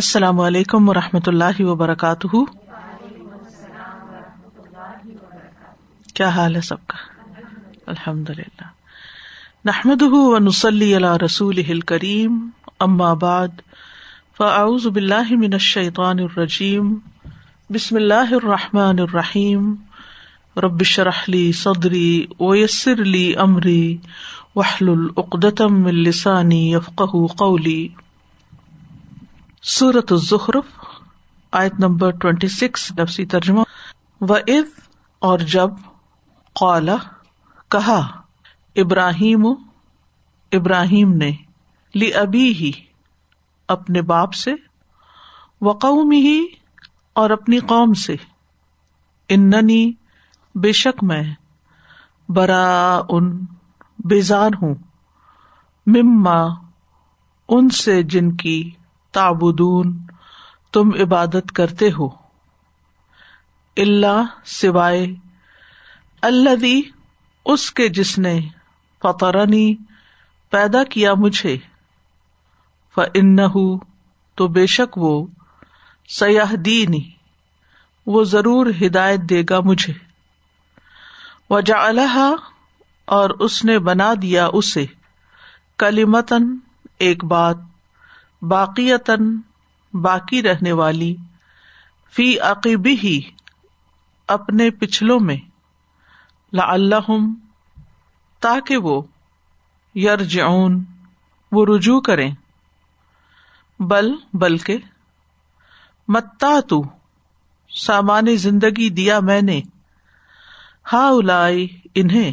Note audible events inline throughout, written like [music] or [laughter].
السلام علیکم و رحمۃ اللہ وبرکاتہ۔ کیا حال ہے سب کا؟ الحمد للہ نحمد و نسلی اللہ رسول کریم ام آباد فاؤز من الشیطان الرجیم، بسم اللہ الرحمٰن الرحیم۔ ربش رحلی صدری ویسر علی عمری وحل العقدم السانی یفق قولی۔ سورت الزخرف، آیت نمبر ٹوینٹی سکس نفسی ترجمہ و عز اور جب قالا کہا، ابراہیم ابراہیم نے لی ابھی ہی اپنے باپ سے و قوم ہی اور اپنی قوم سے، اننی، بے شک میں برا ان بیزار ہوں، مما، ان سے جن کی تابدون تم عبادت کرتے ہو۔ اللہ سوائے اللہ اس کے جس نے فطرنی پیدا کیا مجھے۔ ف ان تو بے شک وہ سیاح دینی وہ ضرور ہدایت دے گا مجھے۔ وجا اور اس نے بنا دیا اسے۔ کلیمتن ایک بات۔ باقی باقی رہنے والی فی عقیبی ہی اپنے پچھلوں میں اللہ تاکہ وہ یر جون وہ رجوع کریں۔ بل، بلکہ متا تو سامان زندگی دیا میں نے۔ ہا الائی انہیں۔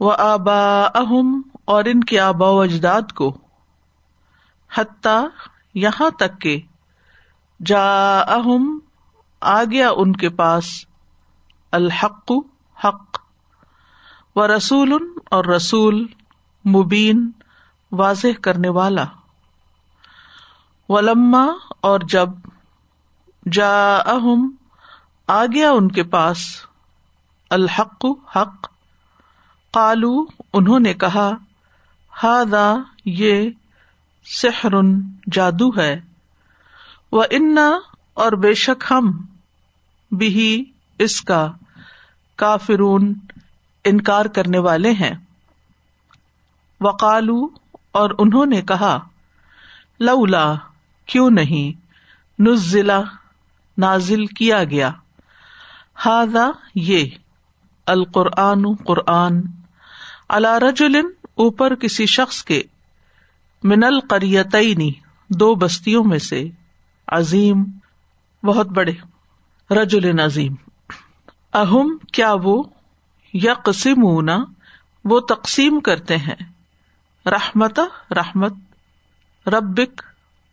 وہ آبا اہم اور ان کے آبا و اجداد کو۔ حتیٰ یہاں تک کہ جا اہم آ گیا ان کے پاس الحق، حق و رسول اور رسول مبین واضح کرنے والا۔ ولما اور جب جا اہم آ گیا ان کے پاس الحق، حق کالو انہوں نے کہا ہاد یہ سحر جادو ہے۔ وہ انا اور بے شک ہم بھی اس کا کافرون انکار کرنے والے ہیں۔ وقالو اور انہوں نے کہا، لولا کیوں نہیں نزلہ نازل کیا گیا؟ ہاضا یہ القرآن قرآن اللہ اوپر کسی شخص کے من القریتنی دو بستیوں میں سے، عظیم، بہت بڑے، رجل عظیم اہم کیا وہ؟ یا قسم وہ تقسیم کرتے ہیں۔ رحمت رحمت، ربک،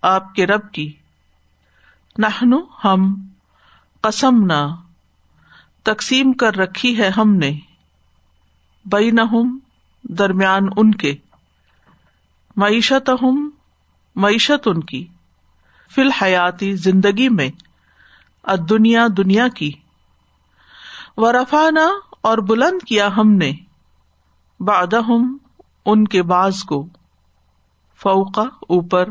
آپ کے رب کی۔ نہنو ہم۔ قسم نہ تقسیم کر رکھی ہے ہم نے۔ بئی درمیان ان کے۔ معیشت ہم معیشت ان کی۔ فی الحیاتی زندگی میں دنیا دنیا کی۔ و رفانہ اور بلند کیا ہم نے باد ان کے باز کو۔ فوقا اوپر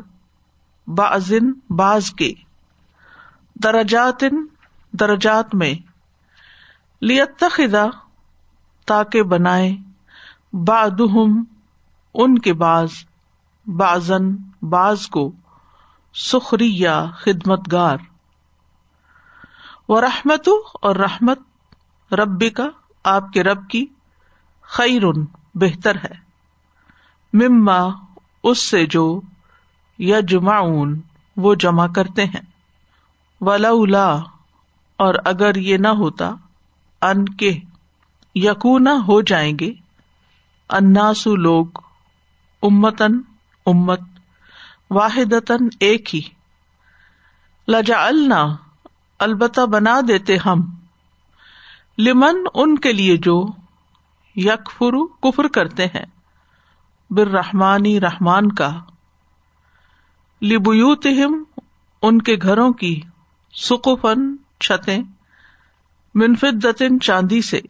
بازن باز کے۔ درجات درجات میں۔ لیتخذا تاکہ بنائے۔ باد ان کے باز بازن باز کو سخری یا خدمت گار و رحمت اور رحمت رب کا آپ کے رب کی خیر بہتر ہے۔ مما، اس سے جو یا جمعون وہ جمع کرتے ہیں۔ ولا اور اگر یہ نہ ہوتا، ان کے یقونا ہو جائیں گے۔ اناسو لوگ امتن امت واحد ایک ہی۔ لجا اللہ البتہ بنا دیتے ہم۔ لمن ان کے لیے جو یک فرو کفر کرتے ہیں۔ بر رحمانی رحمان کا۔ لبوت ان کے گھروں کی سکوفن چھتیں۔ منفدن چاندی سے۔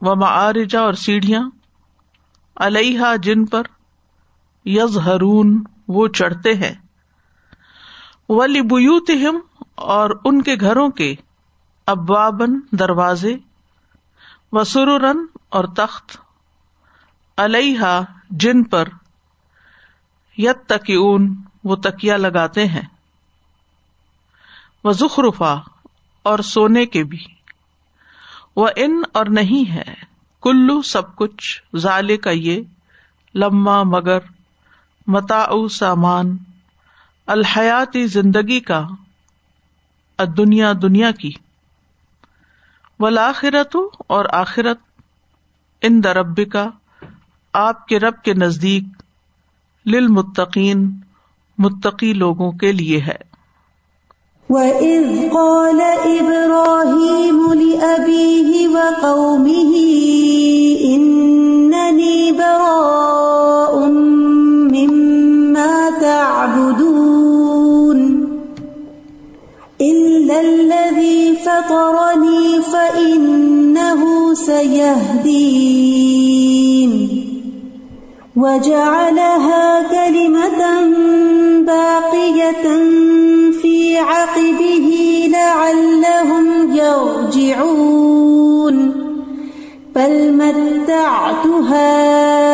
و معارجا اور سیڑھیاں۔ علیہ جن پر۔ یز ہرون وہ چڑھتے ہیں۔ ولی بوت اور ان کے گھروں کے ابوابن دروازے وسرن اور تخت علیہ جن پر یت تکیون وہ تکیا لگاتے ہیں۔ وہ زخرفا اور سونے کے بھی۔ وہ ان اور نہیں ہے۔ کلو سب کچھ ظال کا یہ لما مگر۔ متا سامان، الحیاتی زندگی کا دنیا دنیا کی۔ ولاخرت اور آخرت ان درب کا آپ کے رب کے نزدیک، للمتقین، متقی لوگوں کے لیے ہے۔ وَإِذْ قَالَ إِبْرَاهِيمُ لِأَبِيهِ وَقَوْمِهِ، إِنَّنِي بَرَاءٌ فَطَرَنِي فَإِنَّهُ سَيَهْدِينِ وَجَعَلَهَا كَلِمَةً بَاقِيَةً عقبه لعلهم يرجعون بل متعت هؤلاء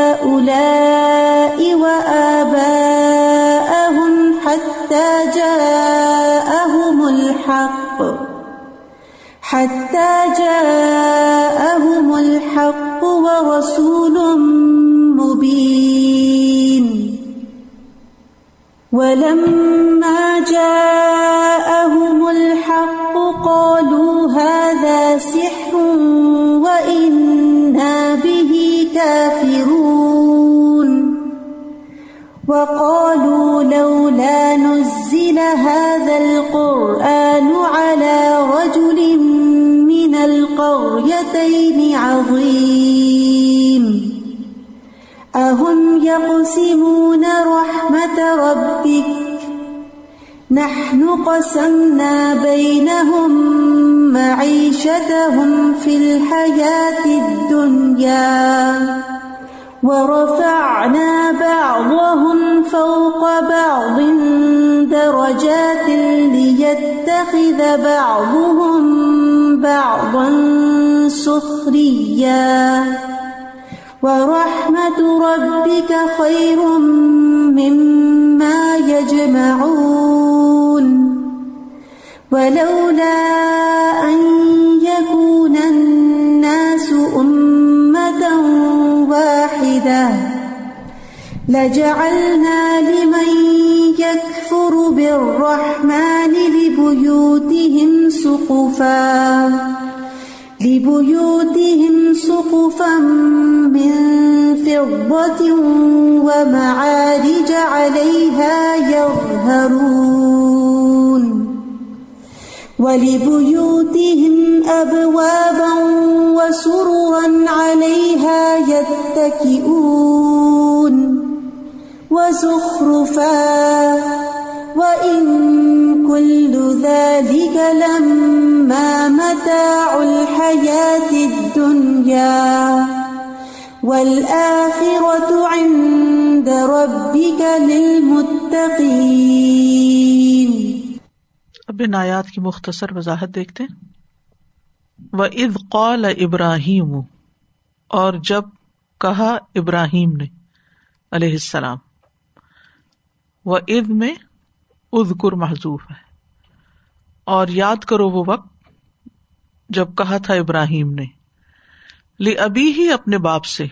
حتى جاءهم الحق ورسول مبين. ولما جاءهم الحق قالوا هذا سحر وإنا به كافرون. وقالوا لولا نزل هذا القرآن على القريتين عظيم. أهم يقسمون رحمة ربك؟ نحن قسمنا بينهم معيشتهم في الحياة الدنيا ورفعنا بعضهم فوق بعض درجات ليتخذ بعضهم بعضا سخريا ورحمة ربك خير مما يجمعون ولولا أن يكون الناس أمة واحدة لجعلنا لمن يكفر بالرحمن لبيوتهم سقفا لبيوتهم سقفا من فضة ومعارج عليها يظهرون ولبيوتهم أبوابا وسررا عليها يتكئون وزخرفا وإن كل ذلك لما متاع الحياة الدنيا والآخرة عند ربك للمتقين. اب ان آیات کی مختصر وضاحت دیکھتے و اد قال ابراہیم اور جب کہا ابراہیم نے علیہ السلام و اد میں ادکر محضوف ہے۔ اور یاد کرو وہ وقت جب کہا تھا ابراہیم نے، لی ابھی ہی اپنے باپ سے۔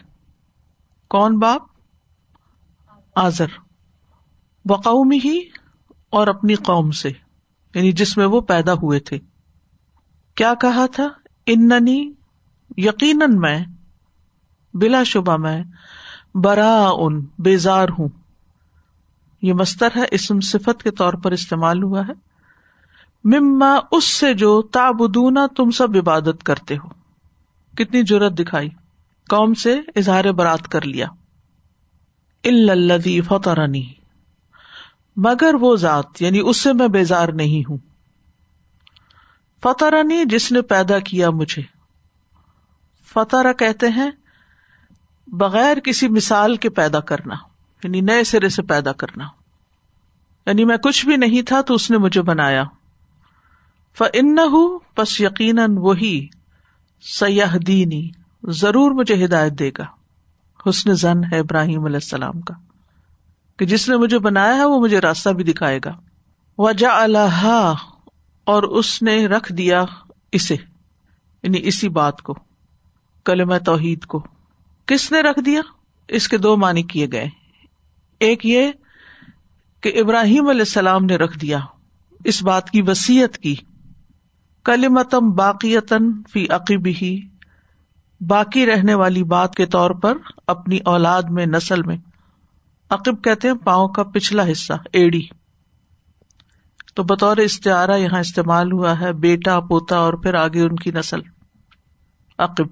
کون باپ؟ آزر بقومی ہی اور اپنی قوم سے یعنی جس میں وہ پیدا ہوئے تھے۔ کیا کہا تھا؟ اننی، یقیناً میں، بلا شبہ میں برا ان بیزار ہوں۔ یہ مستر ہے، اسم صفت کے طور پر استعمال ہوا ہے۔ مما اس سے جو تابدونا تم سب عبادت کرتے ہو۔ کتنی ضرورت دکھائی۔ قوم سے اظہار برات کر لیا۔ الدی فترنی مگر وہ ذات یعنی اس سے میں بیزار نہیں ہوں۔ فترنی جس نے پیدا کیا مجھے۔ فتح کہتے ہیں، بغیر کسی مثال کے پیدا کرنا۔ یعنی نئے سرے سے پیدا کرنا۔ یعنی میں کچھ بھی نہیں تھا تو اس نے مجھے بنایا۔ ف ان یقیناً وہی سیاح دینی ضرور مجھے ہدایت دے گا۔ حسن زن ہے ابراہیم علیہ السلام کا۔ کہ جس نے مجھے بنایا ہے، وہ مجھے راستہ بھی دکھائے گا۔ وجا اللہ اور اس نے رکھ دیا اسے یعنی اسی بات کو کلم توحید کو۔ کس نے رکھ دیا؟ اس کے دو معنی کیے گئے۔ ایک یہ کہ ابراہیم علیہ السلام نے رکھ دیا، اس بات کی وسیعت کی۔ کلیمتم باقیتن فی عقیب ہی باقی رہنے والی بات کے طور پر اپنی اولاد میں نسل میں۔ عقب کہتے ہیں پاؤں کا پچھلا حصہ، ایڑی۔ تو بطور استعارہ یہاں استعمال ہوا ہے بیٹا، پوتا اور پھر آگے ان کی نسل عقب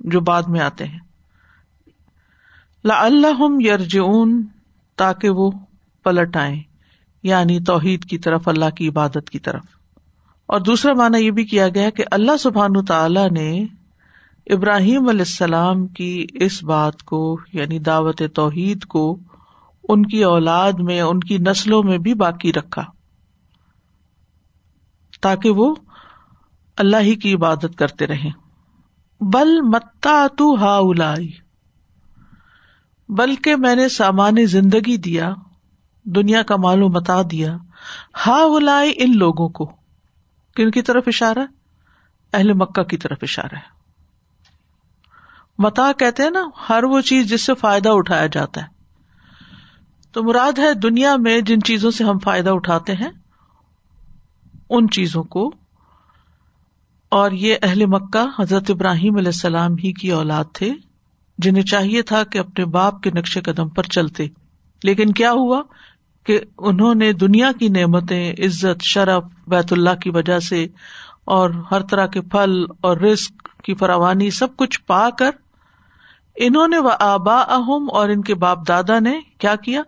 جو بعد میں آتے ہیں۔ لا اللہ یرجعون، تاکہ وہ پلٹ آئے یعنی توحید کی طرف، اللہ کی عبادت کی طرف۔ اور دوسرا مانا یہ بھی کیا گیا کہ اللہ سبحان تعالی نے ابراہیم علیہ السلام کی اس بات کو یعنی دعوت توحید کو ان کی اولاد میں، ان کی نسلوں میں بھی باقی رکھا، تاکہ وہ اللہ ہی کی عبادت کرتے رہے بل متا تو ہا الائی بلکہ میں نے سامان زندگی دیا، دنیا کا معلوم متا دیا ہا الائی ان لوگوں کو۔ کن کی طرف اشارہ اہل مکہ کی طرف اشارہ ہے۔ متا کہتے ہیں نا، ہر وہ چیز جس سے فائدہ اٹھایا جاتا ہے۔ تو مراد ہے دنیا میں جن چیزوں سے ہم فائدہ اٹھاتے ہیں، ان چیزوں کو۔ اور یہ اہل مکہ حضرت ابراہیم علیہ السلام ہی کی اولاد تھے، جنہیں چاہیے تھا کہ اپنے باپ کے نقش قدم پر چلتے۔ لیکن کیا ہوا؟ کہ انہوں نے دنیا کی نعمتیں، عزت، شرف، بیت اللہ کی وجہ سے اور ہر طرح کے پھل اور رسک کی فراوانی سب کچھ پا کر انہوں نے وہ آبا اہم اور ان کے باپ دادا نے کیا کیا؟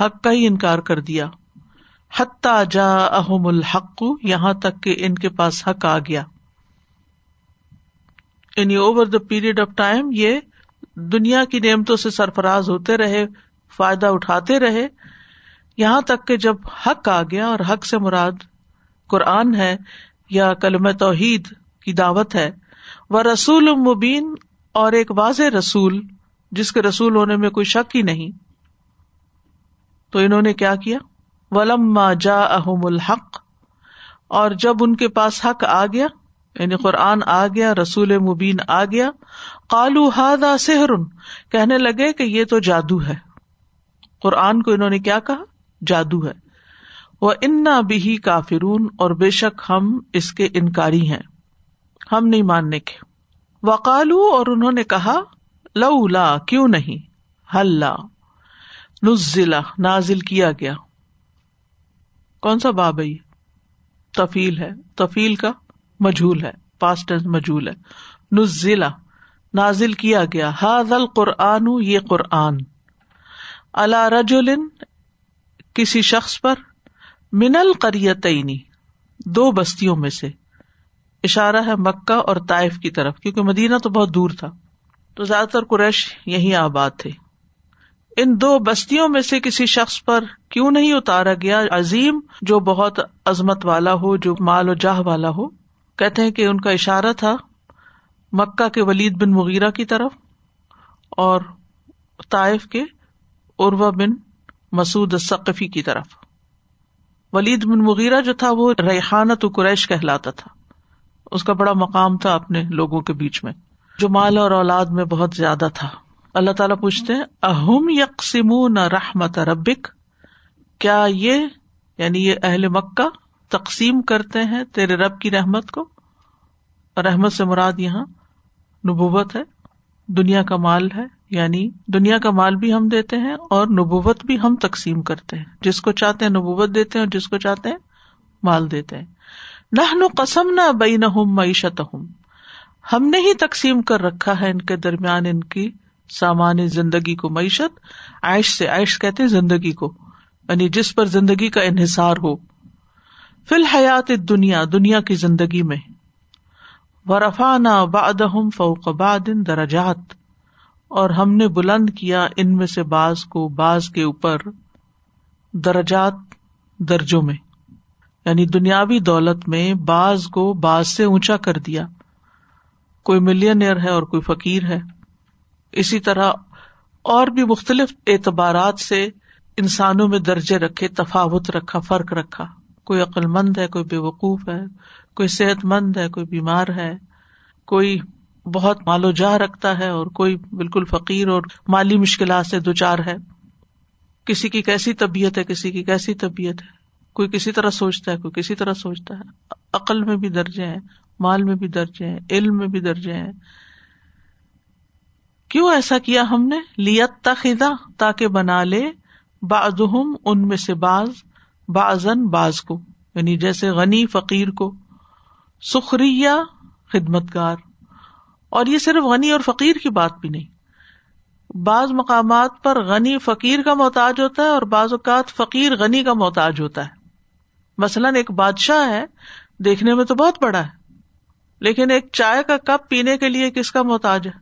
حق کا ہی انکار کر دیا۔ حتیٰ جا اہم الحق، یہاں تک کہ ان کے پاس حق آ گیا۔ یعنی over the period of time یہ دنیا کی نعمتوں سے سرفراز ہوتے رہے، فائدہ اٹھاتے رہے۔ یہاں تک کہ جب حق آ گیا اور حق سے مراد قرآن ہے یا کلم توحید کی دعوت ہے، وہ رسول مبین اور ایک واضح رسول جس کے رسول ہونے میں کوئی شک ہی نہیں۔ تو انہوں نے کیا کیا؟ ولم جا احم الحق، اور جب ان کے پاس حق آ گیا یعنی قرآن آ گیا، رسول مبین آ گیا کالو ہاد کہنے لگے کہ یہ تو جادو ہے۔ قرآن کو انہوں نے کیا کہا؟ جادو ہے۔ وہ انا بھی کافرون، اور بے شک ہم اس کے انکاری ہیں۔ ہم نہیں ماننے کے۔ وکالو اور انہوں نے کہا لو لا کیوں نہیں؟ ہل نزلہ، نازل کیا گیا۔ کون سا باب ہے تفیل ہے۔ تفیل کا مجھول ہے پاسٹ مجھول ہے۔ نزلہ، نازل کیا گیا۔ ہاض القرآن، یہ قرآن۔ اللہ رجولن کسی شخص پر من القریتینی دو بستیوں میں سے۔ اشارہ ہے مکہ اور طائف کی طرف، کیونکہ مدینہ تو بہت دور تھا۔ تو زیادہ تر قریش یہی آباد تھے۔ ان دو بستیوں میں سے کسی شخص پر کیوں نہیں اتارا گیا عظیم جو بہت عظمت والا ہو، جو مال و جاہ والا ہو؟ کہتے ہیں کہ ان کا اشارہ تھا مکہ کے ولید بن مغیرہ کی طرف اور طائف کے اروا بن مسعود ثقفی کی طرف۔ ولید بن مغیرہ جو تھا وہ ریحانت قریش کہلاتا تھا۔ اس کا بڑا مقام تھا اپنے لوگوں کے بیچ میں۔ جو مال اور اولاد میں بہت زیادہ تھا۔ اللہ تعالیٰ پوچھتے ہیں، اہم یکسم رحمت ربک؟ کیا یہ یعنی یہ اہل مکہ تقسیم کرتے ہیں تیرے رب کی رحمت کو؟ رحمت سے مراد یہاں نبوت ہے، دنیا کا مال ہے یعنی دنیا کا مال بھی ہم دیتے ہیں اور نبوت بھی ہم تقسیم کرتے ہیں۔ جس کو چاہتے ہیں نبوت دیتے ہیں اور جس کو چاہتے ہیں مال دیتے ہیں۔ نہ قسم نہ بئی نہ معیشت ہوں ہم نے ہی تقسیم کر رکھا ہے ان کے درمیان ان کی سامان زندگی کو معیشت۔ عائش سے عائش کہتے زندگی کو۔ یعنی جس پر زندگی کا انحصار ہو۔ فی الحیات دنیا دنیا کی زندگی میں۔ ورفانہ باد فوق بادن درجات۔ اور ہم نے بلند کیا ان میں سے باز کو باز کے اوپر درجات درجوں میں یعنی دنیاوی دولت میں بعض کو بعض سے اونچا کر دیا۔ کوئی ملینئر ہے اور کوئی فقیر ہے۔ اسی طرح اور بھی مختلف اعتبارات سے انسانوں میں درجے رکھے، تفاوت رکھا، فرق رکھا۔ کوئی عقل مند ہے، کوئی بے وقوف ہے۔ کوئی صحت مند ہے، کوئی بیمار ہے۔ کوئی بہت مال و جا رکھتا ہے اور کوئی بالکل فقیر اور مالی مشکلات سے دو چار ہے۔ کسی کی کیسی طبیعت ہے، کسی کی کیسی طبیعت ہے۔ کوئی کسی طرح سوچتا ہے، کوئی کسی طرح سوچتا ہے۔ عقل میں بھی درجے ہیں، مال میں بھی درجے ہیں، علم میں بھی درجے ہیں۔ کیوں ایسا کیا ہم نے؟ لیت تخا تاکہ بنا لے۔ بعض ان میں سے باز بازن باز کو۔ یعنی جیسے غنی، فقیر کو۔ سخریہ خدمت گار اور یہ صرف غنی اور فقیر کی بات بھی نہیں۔ بعض مقامات پر غنی فقیر کا محتاج ہوتا ہے اور بعض اوقات فقیر غنی کا محتاج ہوتا ہے۔ مثلاً ایک بادشاہ ہے، دیکھنے میں تو بہت بڑا ہے، لیکن ایک چائے کا کپ پینے کے لیے کس کا محتاج ہے؟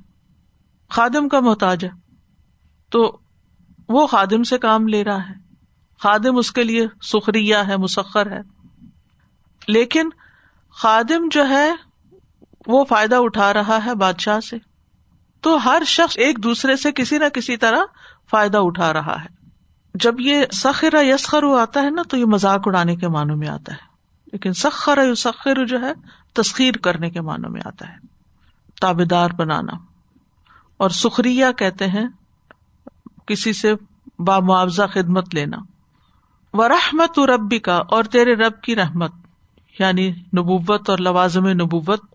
خادم کا محتاج ہے۔ تو وہ خادم سے کام لے رہا ہے۔ خادم اس کے لیے سخریہ ہے، مسخر ہے۔ لیکن خادم جو ہے وہ فائدہ اٹھا رہا ہے بادشاہ سے۔ تو ہر شخص ایک دوسرے سے کسی نہ کسی طرح فائدہ اٹھا رہا ہے۔ جب یہ سخر یسخر آتا ہے نا، تو یہ مذاق اڑانے کے معنوں میں آتا ہے۔ لیکن سخر سخر جو ہے، تسخیر کرنے کے معنوں میں آتا ہے۔ تابے دار بنانا۔ اور سخریہ کہتے ہیں، کسی سے بامعاوضہ خدمت لینا۔ و رحمت ربی کا اور تیرے رب کی رحمت یعنی نبوت اور لوازم نبوت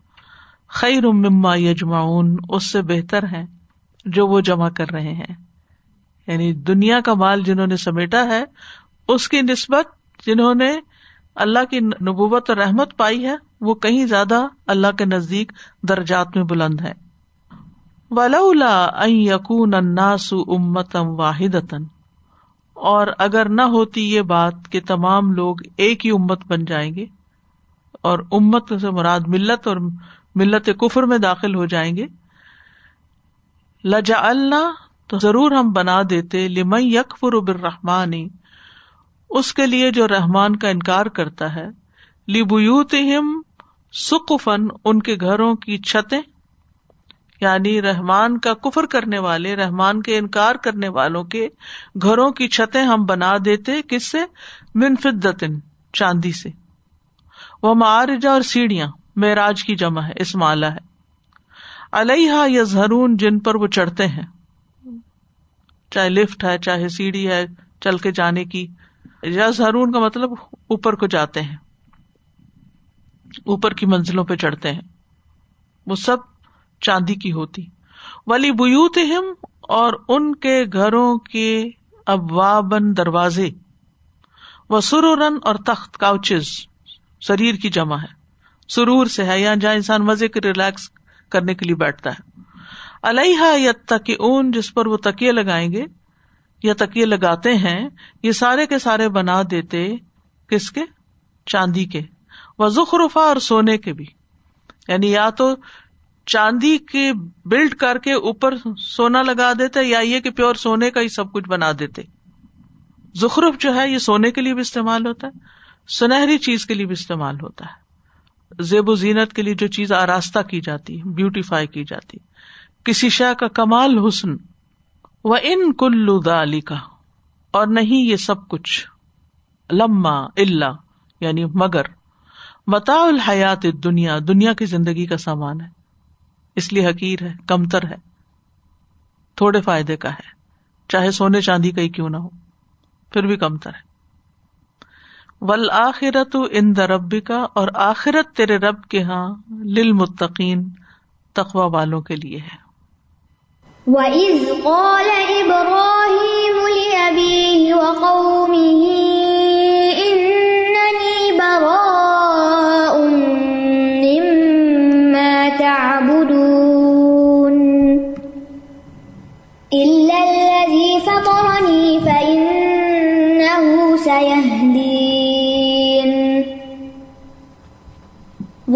خیر مما یجمعون، اس سے بہتر ہے جو وہ جمع کر رہے ہیں۔ یعنی دنیا کا مال جنہوں نے سمیٹا ہے، اس کی نسبت جنہوں نے اللہ کی نبوت اور رحمت پائی ہے، وہ کہیں زیادہ اللہ کے نزدیک درجات میں بلند ہے ولا یقون اناس امتم واحد اور اگر نہ ہوتی یہ بات کہ تمام لوگ ایک ہی امت بن جائیں گے، اور امت سے مراد ملت اور ملت کفر میں داخل ہو جائیں گے۔ لجا اللہ تو ضرور ہم بنا دیتے لم یکفر برحمان اس کے لیے جو رحمان کا انکار کرتا ہے۔ لیبوت سکفن ان کے گھروں کی چھتیں یعنی رحمان کا کفر کرنے والے، رحمان کے انکار کرنے والوں کے گھروں کی چھتیں ہم بنا دیتے، کس سے؟ منفدن چاندی سے۔ وہ معارجا اور سیڑھیاں۔ معراج کی جمع ہے، اس مالا ہے۔ علیہ یا زہرون جن پر وہ چڑھتے ہیں۔ چاہے لفٹ ہے، چاہے سیڑھی ہے، چل کے جانے کی۔ یا زہرون کا مطلب اوپر کو جاتے ہیں۔ اوپر کی منزلوں پہ چڑھتے ہیں۔ وہ سب چاندی کی ہوتی۔ ولی بوت اور ان کے گھروں کے ابوابن دروازے۔ وہ سرورن اور تخت، کاؤچز شریر کی جمع ہے۔ سرور سے ہے یا جہاں انسان مزے کے ریلیکس کرنے کے لیے بیٹھتا ہے۔ الحا یا تک اون جس پر وہ تکیے لگائیں گے یا تکیے لگاتے ہیں، یہ سارے کے سارے بنا دیتے کس کے؟ چاندی کے۔ وہ اور سونے کے بھی۔ یعنی یا تو چاندی کے بلڈ کر کے اوپر سونا لگا دیتے، یا یہ کہ پیور سونے کا ہی سب کچھ بنا دیتے۔ زخرف جو ہے، یہ سونے کے لیے بھی استعمال ہوتا ہے، سنہری چیز کے لیے بھی استعمال ہوتا ہے۔ زیب و زینت کے لیے جو چیز آراستہ کی جاتی بیوٹیفائی کی جاتی۔ کسی شے کا کمال حسن و ان کلو علی کا اور نہیں یہ سب کچھ۔ لما اللہ یعنی مگر۔ متا الحیات دنیا دنیا کی زندگی کا سامان ہے۔ اس لیے حقیر ہے، کمتر ہے۔ تھوڑے فائدے کا ہے۔ چاہے سونے چاندی کا ہی کیوں نہ ہو، پھر بھی کمتر ہے۔ ول آخرت ان ربی کا اور آخرت تیرے رب کے ہاں لل متقین تخوا والوں کے لیے ہے۔ وَإِذْ قَالَ إِبْرَاهِيمُ لِأَبِيهِ وَقَوْمِهِ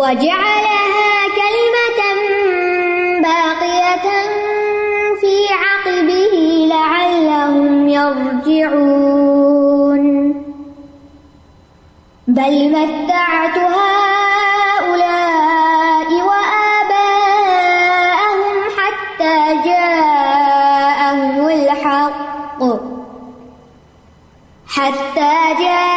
وجعلها كلمة باقية في عقبه لعلهم يرجعون. بل متعت هؤلاء وآباءهم حتى جاءهم الحق، حتى جاءهم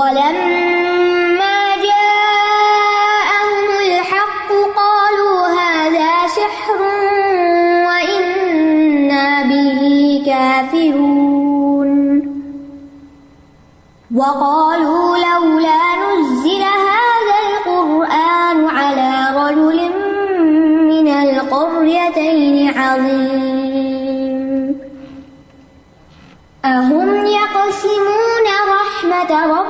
ولما جاءهم الحق قالوا هذا سحر وإنا به كافرون. وقالوا لولا نزل هذا القرآن على رجل من القريتين عظيم. أهم يقسمون رحمة رب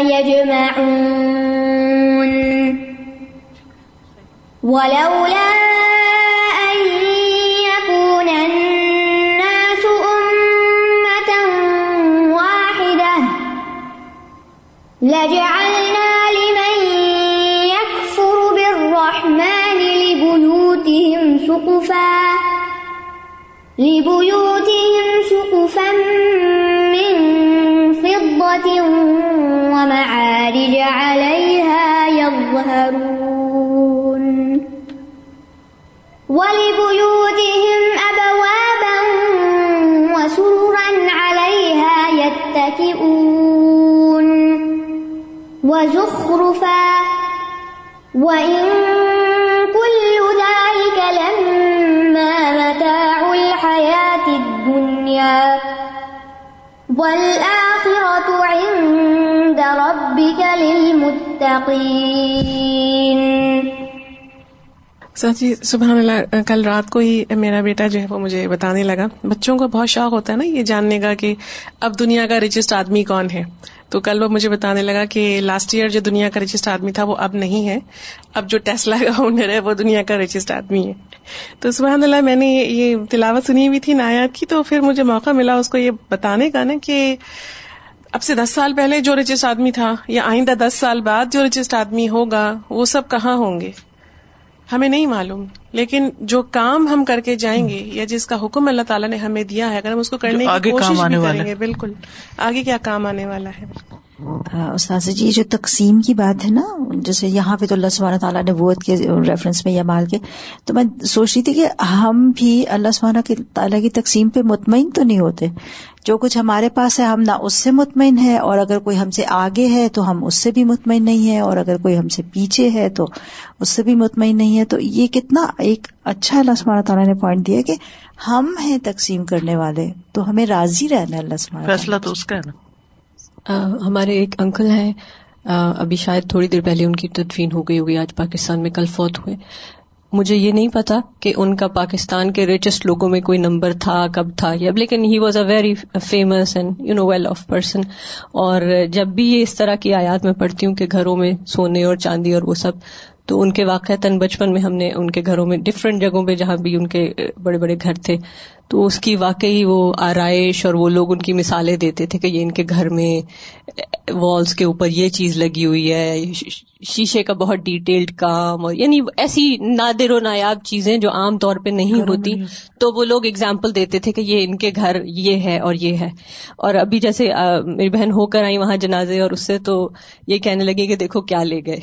يجمعون. ولولا أن يكون الناس أمة واحدة، لجعلنا لمن يكفر بالرحمن لبيوتهم سقفا لبيوتهم سقفا من فضة ومعارج عليها يظهرون. ولبيوتهم أبوابا وسررا عليها يتكئون. وزخرفا، وإن كل ذلك لما متاع الحياة الدنيا. والآخرة عند ربك للمتقين. سچی سبحان اللہ، کل رات کو ہی میرا بیٹا جو ہے وہ مجھے بتانے لگا۔ بچوں کو بہت شوق ہوتا ہے نا یہ جاننے کا کہ اب دنیا کا ریچسٹ آدمی کون ہے۔ تو کل وہ مجھے بتانے لگا کہ لاسٹ ایئر جو دنیا کا ریچسٹ آدمی تھا وہ اب نہیں ہے۔ اب جو ٹیسلا کا اونر ہے وہ دنیا کا ریچسٹ آدمی ہے۔ تو سبحان اللہ، میں نے یہ تلاوت سنی ہوئی تھی نایات کی، تو پھر مجھے موقع ملا اس کو یہ بتانے کا نا کہ اب سے دس سال پہلے جو ریچسٹ آدمی تھا یا آئندہ دس سال بعد جو ریچسٹ آدمی ہوگا وہ سب کہاں ہوں گے؟ ہمیں نہیں معلوم۔ لیکن جو کام ہم کر کے جائیں گے یا جس کا حکم اللہ تعالیٰ نے ہمیں دیا ہے اگر ہم اس کو کرنے کی کوشش بھی کریں گے بالکل۔ آگے کیا کام آنے والا ہے؟ استاذ جی جو تقسیم کی بات ہے نا، جیسے یہاں پہ تو اللہ سبحانہ تعالیٰ نے ووت کے ریفرنس میں یا مال کے، تو میں سوچ رہی تھی کہ ہم بھی اللہ سبحانہ کی تعالیٰ کی تقسیم پہ مطمئن تو نہیں ہوتے۔ جو کچھ ہمارے پاس ہے، ہم نہ اس سے مطمئن ہے اور اگر کوئی ہم سے آگے ہے تو ہم اس سے بھی مطمئن نہیں ہے اور اگر کوئی ہم سے پیچھے ہے تو اس سے بھی مطمئن نہیں ہے تو یہ کتنا ایک اچھا اللہ سبحانہ تعالیٰ نے پوائنٹ دیا کہ ہم ہیں تقسیم کرنے والے، تو ہمیں راضی رہنا اللہ سبحانہ فیصلہ تو اس کا ہے نا۔ ہمارے ایک انکل ہیں۔ ابھی شاید تھوڑی دیر پہلے ان کی تدفین ہو گئی ہوگی، آج پاکستان میں کل فوت ہوئے۔ مجھے یہ نہیں پتا کہ ان کا پاکستان کے ریچسٹ لوگوں میں کوئی نمبر تھا، کب تھا یا لیکن he was a very famous and you know well off person اور جب بھی یہ اس طرح کی آیات میں پڑھتی ہوں کہ گھروں میں سونے اور چاندی اور وہ سب، تو ان کے واقعتاً بچپن میں ہم نے ان کے گھروں میں ڈفرینٹ جگہوں پہ جہاں بھی ان کے بڑے بڑے گھر تھے تو اس کی واقعی وہ آرائش اور وہ لوگ ان کی مثالیں دیتے تھے کہ یہ ان کے گھر میں والس کے اوپر یہ چیز لگی ہوئی ہے شیشے کا بہت ڈیٹیلڈ کام اور یعنی ایسی نادر و نایاب چیزیں جو عام طور پہ نہیں ہوتی۔ تو وہ لوگ اگزامپل دیتے تھے کہ یہ ان کے گھر یہ ہے اور یہ ہے۔ اور ابھی جیسے میری بہن ہو کر آئی وہاں جنازے اور اس سے تو یہ کہنے لگی کہ دیکھو کیا لے گئے۔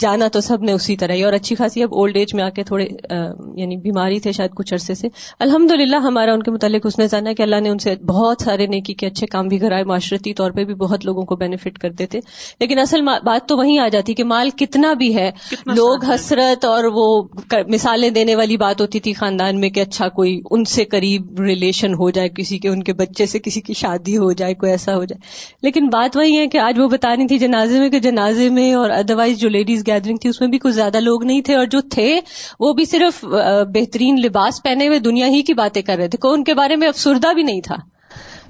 جانا تو سب نے اسی طرح ہی اور اچھی خاصی اب اولڈ ایج میں آ کے تھوڑے آ، یعنی بیماری تھے شاید کچھ عرصے سے۔ الحمد ہمارا ان کے متعلق اس نے جانا کہ اللہ نے ان سے بہت سارے نیکی کے اچھے کام بھی کرائے معاشرتی طور پہ بھی بہت لوگوں کو بینیفٹ کرتے تھے۔ لیکن اصل بات تو وہیں آ جاتی کہ مال کتنا بھی ہے لوگ حسرت اور وہ مثالیں دینے والی بات ہوتی تھی خاندان میں کہ اچھا کوئی ان سے قریب ریلیشن ہو جائے کسی کے ان کے بچے سے کسی کی شادی ہو جائے کوئی ایسا ہو جائے۔ لیکن بات وہی ہے کہ آج وہ بتانی تھی جنازے میں کہ جنازے میں اور ادروائز جو لیڈیز گیدرنگ تھی، اس میں بھی کچھ زیادہ لوگ نہیں تھے اور جو تھے، وہ بھی صرف بہترین لباس پہنے ہوئے دنیا ہی کی باتیں کر رہے تھے۔ کوئی ان کے بارے میں افسردہ بھی نہیں تھا۔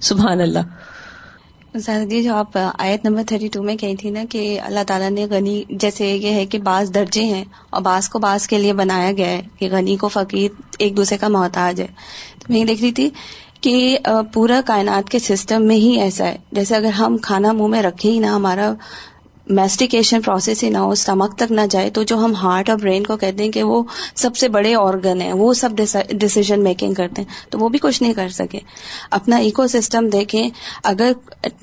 سبحان اللہ۔ جی جو آپ آیت نمبر تھرٹی ٹو میں کہی تھی نا کہ اللہ تعالیٰ نے غنی، جیسے یہ ہے کہ بعض درجے ہیں اور بعض کو بعض کے لیے بنایا گیا ہے کہ غنی کو فقیر ایک دوسرے کا محتاج ہے۔ تو میں یہ دیکھ رہی تھی کہ پورا کائنات کے سسٹم میں ہی ایسا ہے۔ جیسے اگر ہم کھانا منہ میں رکھیں ہی نا ہمارا میسٹیکیشن پروسیس ہی نہ ہو اسٹمک تک نہ جائے، تو جو ہم ہارٹ اور برین کو کہتے ہیں کہ وہ سب سے بڑے آرگن ہیں، وہ سب ڈسیزن میکنگ کرتے ہیں، تو وہ بھی کچھ نہیں کر سکے۔ اپنا ایکو سسٹم دیکھیں، اگر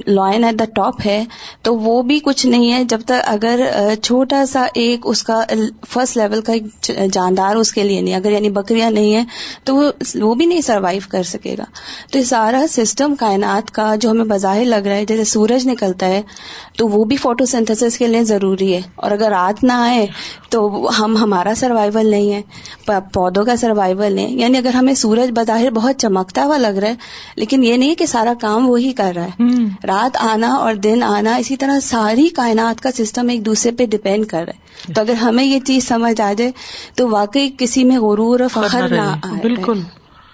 لائن ایٹ دا ٹاپ ہے، تو وہ بھی کچھ نہیں ہے۔ جب تک اگر چھوٹا سا ایک اس کا فرسٹ لیول کا ایک جاندار اس کے لیے نہیں، اگر یعنی بکریاں نہیں ہیں، تو وہ بھی نہیں سروائو کر سکے گا۔ تو یہ سارا سسٹم کائنات کا جو ہمیں بظاہر لگ رہا ہے، جیسے سورج نکلتا ہے، تو وہ بھی فوٹو سنتھس کے لیے ضروری ہے۔ اور اگر رات نہ آئے تو ہم ہمارا سروائول نہیں ہے۔ پودوں کا سروائول نہیں یعنی اگر ہمیں سورج بظاہر بہت چمکتا ہوا لگ رہا ہے لیکن یہ نہیں کہ سارا کام وہی کر رہا ہے۔ رات آنا اور دن آنا اسی طرح ساری کائنات کا سسٹم ایک دوسرے پہ ڈپینڈ کر رہا ہے۔ تو اگر ہمیں یہ چیز سمجھ آ جائے تو واقعی کسی میں غرور اور فخر نہ آئے۔ بالکل۔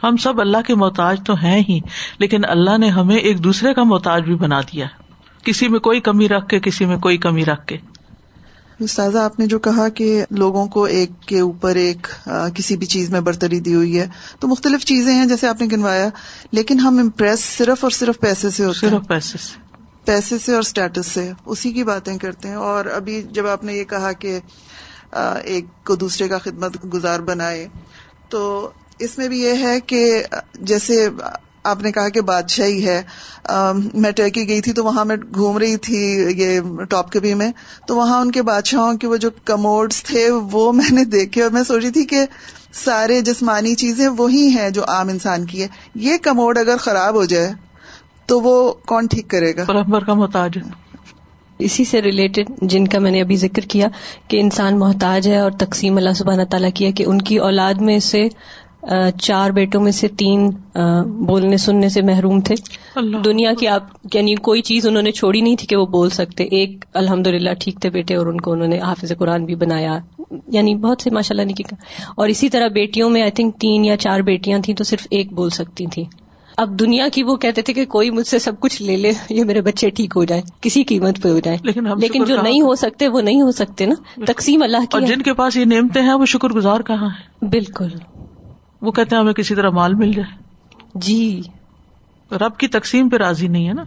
ہم سب اللہ کے محتاج تو ہیں ہی لیکن اللہ نے ہمیں ایک دوسرے کا محتاج بھی بنا دیا۔ کسی میں کوئی کمی رکھ کے کسی میں کوئی کمی رکھ کے۔ استاذہ آپ نے جو کہا کہ لوگوں کو ایک کے اوپر ایک کسی بھی چیز میں برتری دی ہوئی ہے تو مختلف چیزیں ہیں جیسے آپ نے گنوایا لیکن ہم امپریس صرف اور صرف پیسے سے ہوتے صرف پیسے سے۔ پیسے سے اور اسٹیٹس سے اسی کی باتیں کرتے ہیں۔ اور ابھی جب آپ نے یہ کہا کہ ایک کو دوسرے کا خدمت گزار بنائے تو اس میں بھی یہ ہے کہ جیسے آپ نے کہا کہ بادشاہی ہے۔ میں ٹرکی گئی تھی تو وہاں میں گھوم رہی تھی یہ ٹاپ کبھی میں۔ تو وہاں ان کے بادشاہوں کے وہ جو کموڈس تھے وہ [laughs] میں نے دیکھے اور میں سوچ رہی تھی کہ سارے جسمانی چیزیں وہی ہیں جو عام انسان کی ہے یہ کموڈ اگر خراب ہو جائے تو وہ کون ٹھیک کرے گا؟ کا محتاج اسی سے ریلیٹڈ جن کا میں نے ابھی ذکر کیا کہ انسان محتاج ہے اور تقسیم اللہ سبحانہ تعالیٰ کیا کہ ان کی اولاد میں سے چار بیٹوں میں سے تین بولنے سننے سے محروم تھے۔ دنیا کی آپ یعنی کوئی چیز انہوں نے چھوڑی نہیں تھی کہ وہ بول سکتے۔ ایک الحمد للہ ٹھیک تھے بیٹے اور ان کو انہوں نے حافظ قرآن بھی بنایا۔ یعنی بہت سے ماشاء اللہ نے اور اسی طرح بیٹیوں میں آئی تھنک تین یا چار بیٹیاں تھیں تو صرف ایک بول سکتی تھیں اب دنیا کی وہ کہتے تھے کہ کوئی مجھ سے سب کچھ لے لے یہ میرے بچے ٹھیک ہو جائے کسی قیمت پہ ہو جائے لیکن لیکن جو نہیں ہو سکتے وہ نہیں ہو سکتے نا۔ تقسیم اللہ کی جن کے پاس یہ نعمتیں ہیں وہ شکر گزار کہاں ہے بالکل۔ وہ کہتے ہیں ہمیں کسی طرح مال مل جائے۔ جی۔ رب کی تقسیم پہ راضی نہیں ہے نا۔